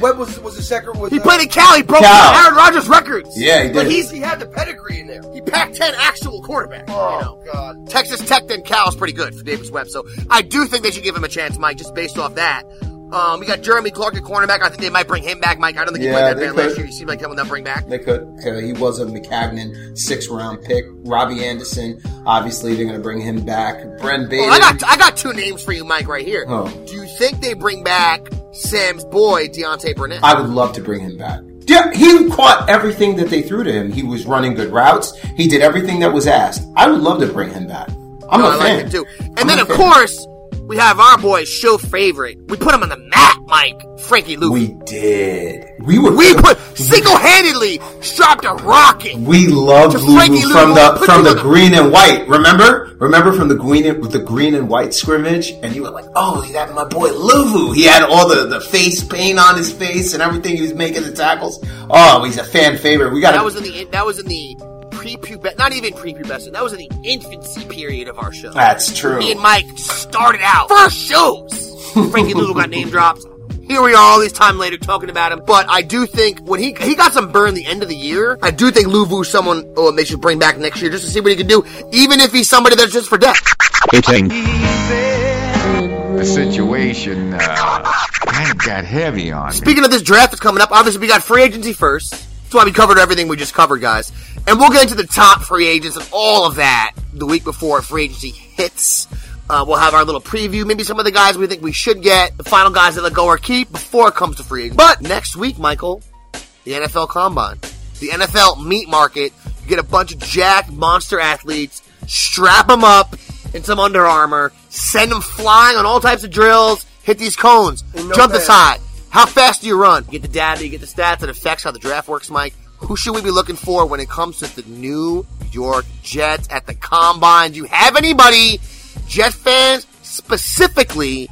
Webb was was the second. Was, He uh, played in Cal. He broke Cal. Aaron Rodgers records. Yeah, he did. But he's He had the pedigree in there. he packed ten actual quarterback. Oh you know. God. Texas Tech then Cal's pretty good for Davis Webb. So I do think they should give him a chance, Mike, just based off that. Um, we got Jeremy Clark at cornerback. I think they might bring him back, Mike. I don't think he Yeah, played that they bad last year. He seemed like someone they'll bring back. They could. He was a Maccagnan six round pick. Robbie Anderson, obviously they're going to bring him back. Bren Bader. Oh, I got I got two names for you, Mike, right here. Oh. Do you think they bring back Sam's boy, Deontay Burnett? I would love to bring him back. Yeah, he caught everything that they threw to him. He was running good routes. He did everything that was asked. I would love to bring him back. I'm No, a I fan. like it too. And I'm then, of fan. course, we have our boy, show favorite. We put him on the map, Mike. Frankie Lou. we did. We were. We put single-handedly strapped a rocket. We loved to Luvu from Lou, the from the the- green and white. Remember? Remember from the green and the green and white scrimmage, and you were like, "Oh, that my boy Luvu. He had all the, the face paint on his face and everything. He was making the tackles. Oh, he's a fan favorite. We got That was in the that was in the prepubescent, not even prepubescent. That was in the infancy period of our show. That's true. Me and Mike started out first shows. Frankie Luvu got name dropped. Here we are, all this time later, talking about him. But I do think when he he got some burn the end of the year, I do think Luvu's someone oh, they should bring back next year just to see what he can do, even if he's somebody that's just for depth. Hitting. The situation uh, kind of got heavy on me. Speaking of this draft that's coming up, obviously we got free agency first. That's why we covered everything we just covered, guys. And we'll get into the top free agents and all of that the week before free agency hits. Uh, we'll have our little preview, maybe some of the guys we think we should get, the final guys that let go or keep before it comes to free agency. But next week, Michael, the NFL Combine, the NFL meat market, you get a bunch of jacked monster athletes, strap them up in some Under Armour, send them flying on all types of drills, hit these cones, no jump this high. How fast do you run? You get the data, you get the stats it affects how the draft works, Mike. Who should we be looking for when it comes to the New York Jets at the Combine? Do you have anybody Jet fans specifically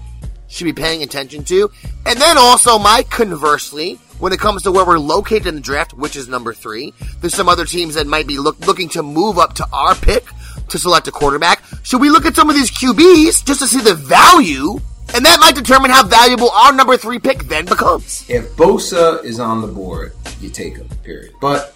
should be paying attention to? And then also, Mike, conversely, when it comes to where we're located in the draft, which is number three, there's some other teams that might be look, looking to move up to our pick to select a quarterback. Should we look at some of these QBs just to see the value? And that might determine how valuable our number three pick then becomes. If Bosa is on the board, you take him. Period. But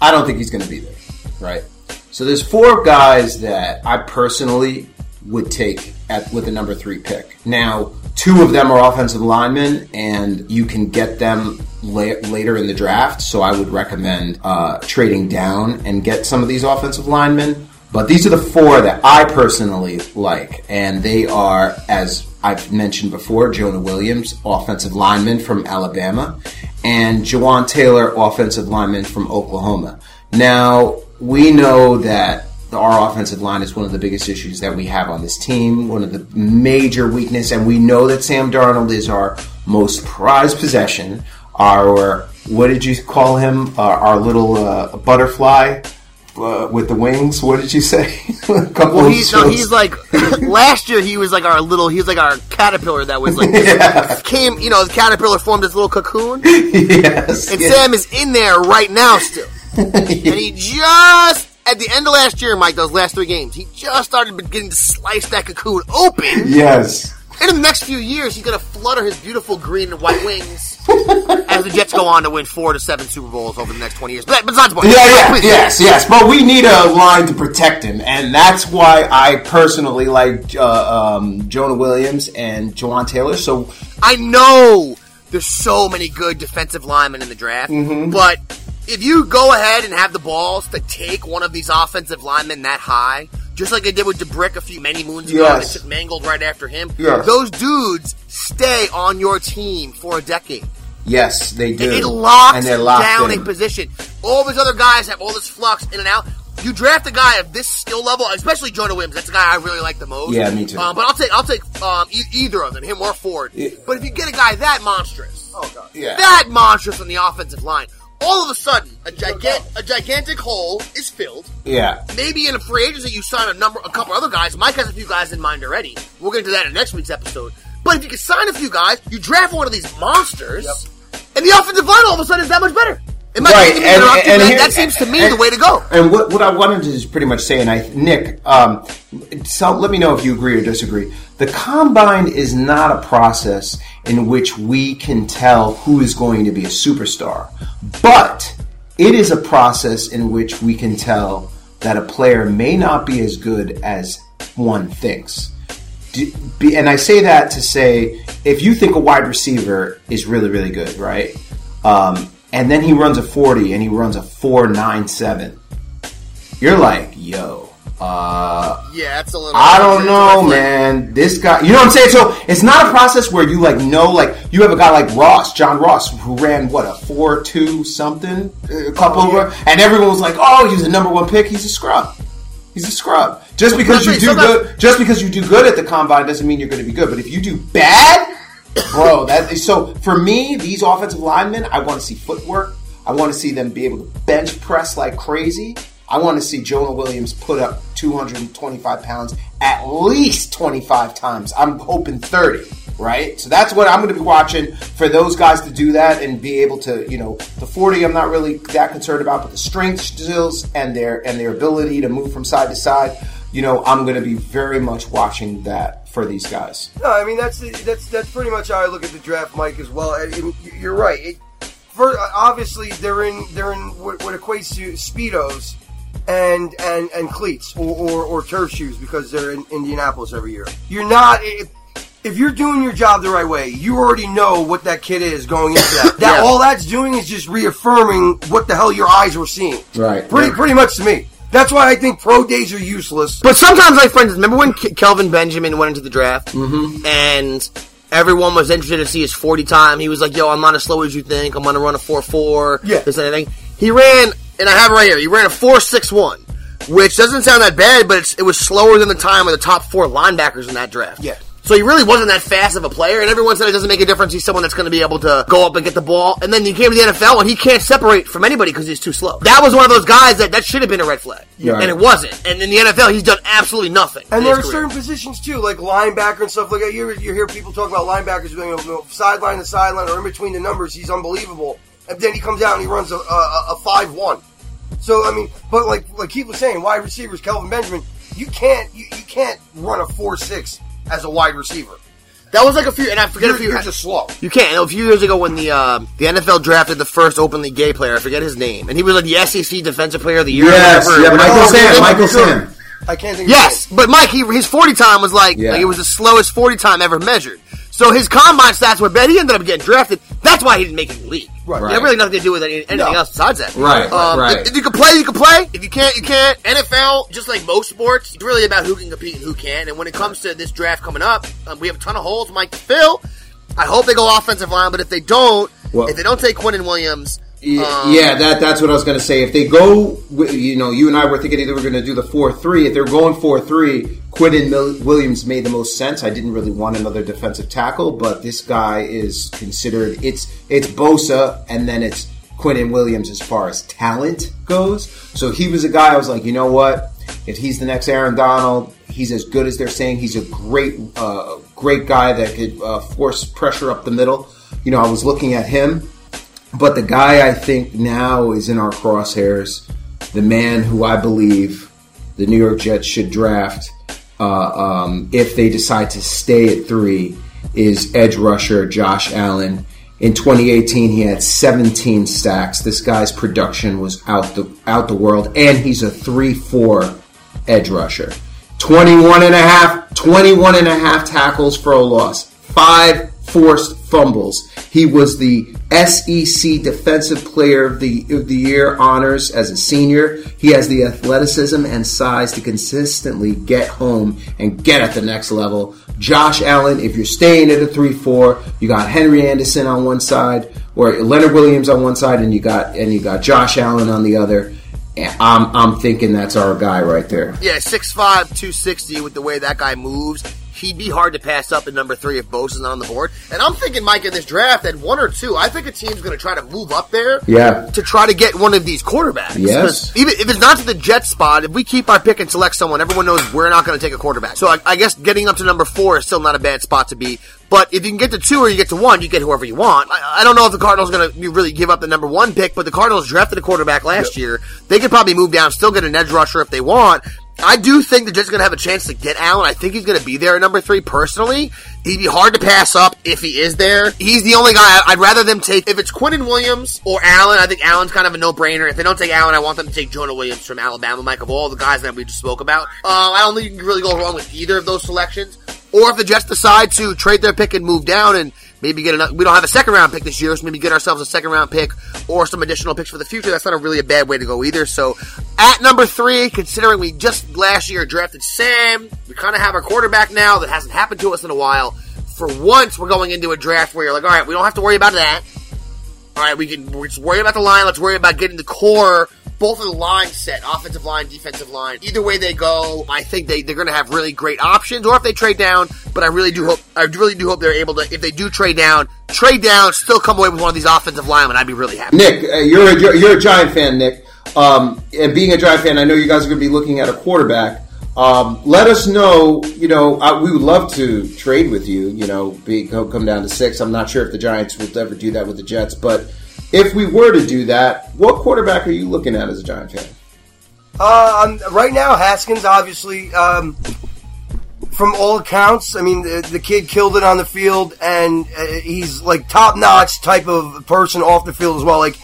I don't think he's going to be there. Right. So there's four guys that I personally would take at with the number three pick. Now, two of them are offensive linemen, and you can get them la- later in the draft. So I would recommend uh, trading down and get some of these offensive linemen. But these are the four that I personally like, and they are, as I've mentioned before, Jonah Williams, offensive lineman from Alabama, and Jawaan Taylor, offensive lineman from Oklahoma. Now, we know that our offensive line is one of the biggest issues that we have on this team, one of the major weakness, and we know that Sam Darnold is our most prized possession. Our what did you call him? Our, our little uh, butterfly uh, with the wings. What did you say? A couple Well, of he's no, he's like last year. He was like our little. He was like our caterpillar that was like Yeah. came. You know, the caterpillar formed this little cocoon, yes. and yeah. Sam is in there right now still. and he just at the end of last year, Mike, those last three games, he just started beginning to slice that cocoon open. yes. And in the next few years, he's gonna flutter his beautiful green and white wings as the Jets go on to win four to seven Super Bowls over the next twenty years. But besides the point, Yeah, yeah, Please. yes, yes. But we need a line to protect him, and that's why I personally like uh, um, Jonah Williams and Jawaan Taylor. So I know there's so many good defensive linemen in the draft, Mm-hmm. but if you go ahead and have the balls to take one of these offensive linemen that high, just like they did with DeBrick a few many moons ago, Yes. they took Mangold right after him. Yes. Those dudes stay on your team for a decade. yes, they do, It locks and down in. a position. All these other guys have all this flux in and out. You draft a guy of this skill level, especially Jonah Williams. That's a guy I really like the most. Yeah, me too. Um, but I'll take I'll take um, e- either of them, him or Ford. But if you get a guy that monstrous, oh god, Yeah. that monstrous on the offensive line, all of a sudden a gigantic a gigantic hole is filled. Yeah, Maybe in a free agency you sign a number, a couple other guys. Mike has a few guys in mind already. We'll get into that in next week's episode. But if you can sign a few guys, you draft one of these monsters, and the offensive line all of a sudden is that much better. It might Right, be and- and bad. here- that seems to me and- the way to go. And what, what I wanted to just pretty much say, and I, Nick, um, so let me know if you agree or disagree. The combine is not a process in which we can tell who is going to be a superstar, but it is a process in which we can tell that a player may not be as good as one thinks. And I say that to say, if you think a wide receiver is really, really good, right? Um, and then he runs a 40 and he runs a 497. You're like, yo, uh, Yeah, that's a little. I don't know, man. This guy, you know what I'm saying? So it's not a process where you like know, like you have a guy like Ross, John Ross, who ran what a four two something, a couple Oh, of, and everyone was like, oh, he's a number one pick. He's a scrub. He's a scrub. Just because you do good, just because you do good at the combine doesn't mean you're going to be good. But if you do bad, bro, that is so. For me, these offensive linemen, I want to see footwork. I want to see them be able to bench press like crazy. I want to see Jonah Williams put up 225 pounds at least 25 times. I'm hoping 30, right? So that's what I'm going to be watching for those guys to do that and be able to, you know, the 40 I'm not really that concerned about, but the strength skills and their and their ability to move from side to side, you know, I'm going to be very much watching that for these guys. No, I mean that's that's that's pretty much how I look at the draft, Mike, as well. I mean, you're right. It, for, obviously, they're in they're in what, what equates to speedos and and and cleats or, or, or turf shoes because they're in Indianapolis every year. You're not. If, if you're doing your job the right way, you already know what that kid is going into that. That Yeah. all that's doing is just reaffirming what the hell your eyes were seeing. Right. Pretty pretty much to me. That's why I think pro days are useless. But sometimes, like for instance, remember when Ke- Kelvin Benjamin went into the draft mm-hmm. and everyone was interested to see his forty time. He was like, "Yo, I'm not as slow as you think. I'm going to run a four four. Yeah. this and anything." He ran, and I have it right here. He ran a four six one, which doesn't sound that bad, but it's, it was slower than the time of the top four linebackers in that draft. Yeah. So he really wasn't that fast of a player, and everyone said it doesn't make a difference. He's someone that's going to be able to go up and get the ball. And then he came to the NFL, and he can't separate from anybody because he's too slow. That was one of those guys that that should have been a red flag, Yeah. and it wasn't. And in the NFL, he's done absolutely nothing. And there are career. certain positions too, like linebacker and stuff like that. You, you hear people talk about linebackers doing you know, sideline to sideline or in between the numbers. He's unbelievable, and then he comes out and he runs a, a, a five one. So I mean, but like like he was saying, wide receivers, Kelvin Benjamin, you can't you, you can't run a four six as a wide receiver. That was like a few, and I forget You're, a few. you're just slow. You can't. A few years ago, when the uh, the NFL drafted the first openly gay player, I forget his name, and he was like the SEC Defensive Player of the Year. Yes, yeah, Michael Oh, Sam, really? Michael Sure. Sam. I can't think. Yes, but Mike, he, his forty time was like, Yeah. like it was the slowest forty time ever measured. So his combine stats were bad. He ended up getting drafted. That's why he didn't make it the league. Right. It had really nothing to do with any, anything No. else besides that. Right, Um, right. If, if you can play, you can play. If you can't, you can't. NFL, just like most sports, it's really about who can compete and who can't. And when it comes to this draft coming up, um, we have a ton of holes. Mike to fill. I hope they go offensive line, but if they don't, Well- if they don't take Quinnen Williams, Yeah, um, yeah, that that's what I was going to say. If they go, you know, you and I were thinking either we're going to do the four three. If they're going four three, Quinnen Williams made the most sense. I didn't really want another defensive tackle, but this guy is considered. It's it's Bosa, and then it's Quinnen Williams as far as talent goes. So he was a guy I was like, you know what? If he's the next Aaron Donald, he's as good as they're saying. He's a great, uh, great guy that could uh, force pressure up the middle. You know, I was looking at him. But the guy I think now is in our crosshairs, the man who I believe the New York Jets should draft uh, um, if they decide to stay at three, is edge rusher Josh Allen. In 2018, he had 17 sacks. This guy's production was out the out the world, and he's a 3-4 edge rusher. 21 and a half, 21 and a half tackles for a loss. Five forced fumbles. He was the SEC Defensive Player of the, of the Year honors as a senior. He has the athleticism and size to consistently get home and get at the next level. Josh Allen, if you're staying at a 3 4, you got Henry Anderson on one side, or Leonard Williams on one side, and you got and you got Josh Allen on the other. I'm, I'm thinking that's our guy right there. Yeah, 6'5", 260 with the way that guy moves. He'd be hard to pass up at number three if Bosa's not on the board. And I'm thinking, Mike, in this draft, at one or two, I think a team's going to try to move up there Yeah. to try to get one of these quarterbacks. Yes. Even if it's not to the Jet spot, if we keep our pick and select someone, everyone knows we're not going to take a quarterback. So I, I guess getting up to number four is still not a bad spot to be. But if you can get to two or you get to one, you get whoever you want. I, I don't know if the Cardinals are going to really give up the number one pick, but the Cardinals drafted a quarterback last year. They could probably move down, still get an edge rusher if they want. I do think the Jets are going to have a chance to get Allen. I think he's going to be there at number three personally. He'd be hard to pass up if he is there. He's the only guy I'd rather them take. If it's Quinnen Williams or Allen, I think Allen's kind of a no-brainer. If they don't take Allen, I want them to take Jonah Williams from Alabama, Mike, of all the guys that we just spoke about. Uh, I don't think you can really go wrong with either of those selections. Or if the Jets decide to trade their pick and move down and maybe get another, we don't have a second round pick this year, so maybe get ourselves a second round pick or some additional picks for the future. That's not a really a bad way to go either. So at number three, considering we just last year drafted Sam, we kind of have our quarterback now that hasn't happened to us in a while. For once, we're going into a draft where you're like, all right, we don't have to worry about that. All right, we can we're just worry about the line. Let's worry about getting the core, both of the line set, offensive line, defensive line. Either way they go, I think they they're going to have really great options. Or if they trade down, but I really do hope I really do hope they're able to. If they do trade down, trade down, still come away with one of these offensive linemen. I'd be really happy. Nick, uh, you're a, you're a Giant fan, Nick. Um, and being a Giant fan, I know you guys are going to be looking at a quarterback. Um, let us know. You know, I, we would love to trade with you. You know, be, come down to six. I'm not sure if the Giants will ever do that with the Jets, but if we were to do that, what quarterback are you looking at as a Giant fan? Uh, I'm, right now, Haskins, obviously, um, from all accounts, I mean, the, the kid killed it on the field, and uh, he's like top notch type of person off the field as well. Like,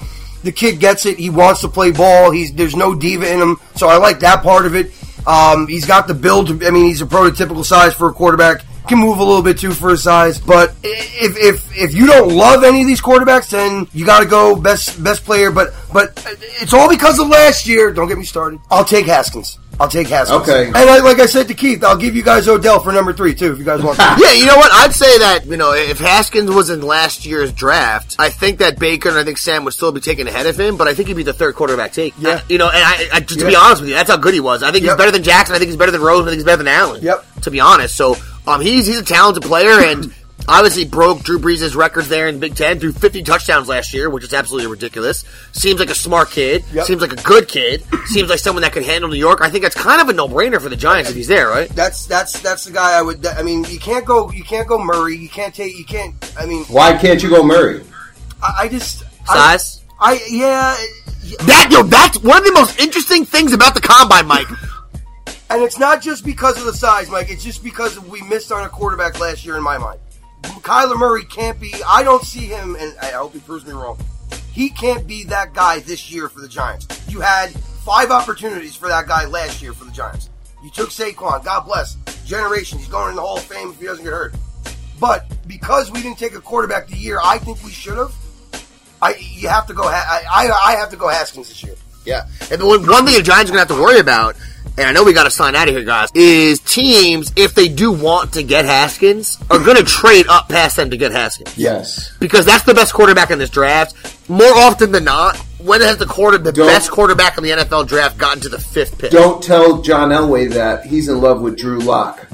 the kid gets it. He wants to play ball. He's there's no diva in him, so I like that part of it. Um, he's got the build. I mean, he's a prototypical size for a quarterback. Can move a little bit too for his size, but if if if you don't love any of these quarterbacks, then you got to go best best player. But but it's all because of last year. Don't get me started. I'll take Haskins. I'll take Haskins. Okay. And like, like I said to Keith, I'll give you guys Odell for number three too, if you guys want. to. Yeah, you know what? I'd say that you know if Haskins was in last year's draft, I think that Baker and I think Sam would still be taken ahead of him, but I think he'd be the third quarterback take. Yeah. Uh, you know, and I, I just to be honest with you, that's how good he was. I think Yep. he's better than Jackson. I think he's better than Rose. I think he's better than Allen. Yep. To be honest, so um, he's he's a talented player and. Obviously broke Drew Brees' records there in the Big Ten, threw 50 touchdowns last year, which is absolutely ridiculous. Seems like a smart kid. Yep. Seems like a good kid. Seems like someone that could handle New York. I think that's kind of a no-brainer for the Giants if he's there, right? That's that's that's the guy I would. I mean, you can't go. You can't go Murray. You can't take. You can't. I mean, Why can't you go Murray? I, I just I, Size? I yeah. That yo, that's one of the most interesting things about the combine, Mike. And it's not just because of the size, Mike. It's just because we missed on a quarterback last year in my mind. Kyler Murray can't be. I don't see him, and I hope he proves me wrong. He can't be that guy this year for the Giants. You had five opportunities for that guy last year for the Giants. You took Saquon. God bless. Generations. He's going in the Hall of Fame if he doesn't get hurt. But because we didn't take a quarterback the year I think we should have, I you have to go. I, I I have to go Haskins this year. Yeah. And one, one thing the Giants are going to have to worry about, and I know we got to sign out of here, guys, is teams, if they do want to get Haskins, are going to trade up past them to get Haskins. Yes. Because that's the best quarterback in this draft. More often than not, when has the quarter, the Don't- best quarterback in the NFL draft gotten to the fifth pick? Don't tell John Elway that he's in love with Drew Lock.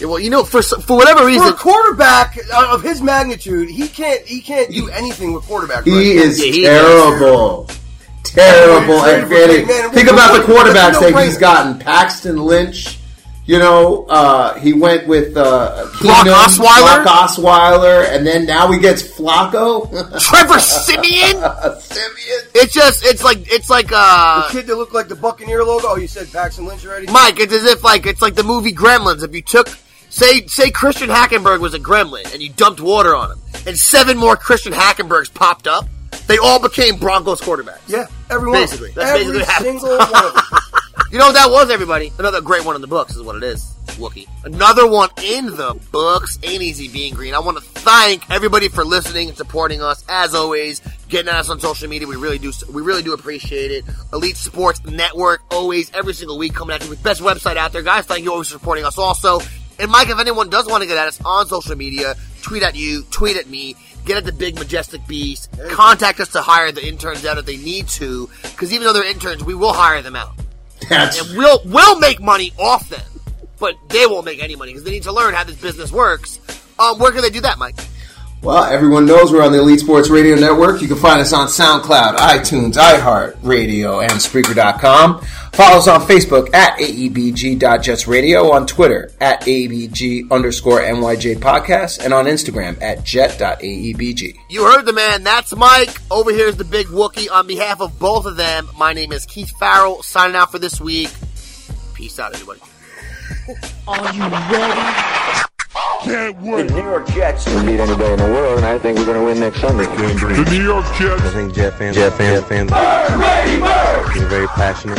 Yeah, well, you know, for for whatever For reason, a quarterback of his magnitude, he can't he can't do anything with quarterback. He right? is Yeah, he- terrible. Terrible Yeah, at fanning. man, Think about the quarterbacks that he's gotten. Paxton Lynch. You know, uh, he went with uh, Brock Osweiler? Brock Osweiler, and then now he gets Flacco. Trevor Siemian, Siemian. it's just, it's like, it's like, uh, The kid that looked like the Buccaneer logo. Oh, you said Paxton Lynch already. Mike, it's as if like it's like the movie Gremlins. If you took Say say Christian Hackenberg was a gremlin and you dumped water on him, and seven more Christian Hackenbergs popped up. They all became Broncos quarterbacks. Yeah, everyone. Basically, that's every basically what happened. single one of them. You know what that was, everybody? Another great one in the books is what it is. Wookie. Another one in the books. Ain't easy being green. I want to thank everybody for listening and supporting us. As always, getting at us on social media. We really do. We really do appreciate it. Elite Sports Network. Always, every single week, coming at you with best website out there, guys. Thank you always for supporting us. Also, and Mike, if anyone does want to get at us on social media, tweet at you, tweet at me. Get at the big majestic beast. Contact us to hire the interns out if they need to. Because even though they're interns, we will hire them out That's and we'll we'll make money off them, but they won't make any money because they need to learn how this business works. Um, where can they do that, Mike? Well, everyone knows we're on the Elite Sports Radio Network. You can find us on SoundCloud, iTunes, iHeart Radio, and Spreaker.com. Follow us on Facebook at AEBG.JetsRadio, on Twitter at AEBG underscore NYJ Podcast, and on Instagram at jet.aebg. You heard the man. That's Mike. Over here is the big Wookie. On behalf of both of them, my name is Keith Farrell. Signing out for this week. Peace out, everybody. The New York Jets. We beat anybody in the world, and I think we're going to win next Sunday. The New York Jets. I think Jet fans. Jet fans. Jet fans. They're very passionate.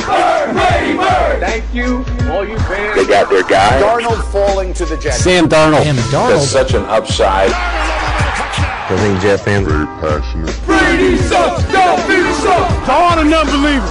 Thank you, all you fans. They got their guy. Darnold falling to the Jets. Sam Darnold. That's such an upside. I think Jet fans. Very passionate. Brady sucks. Don't be sucks. To all the non-believers,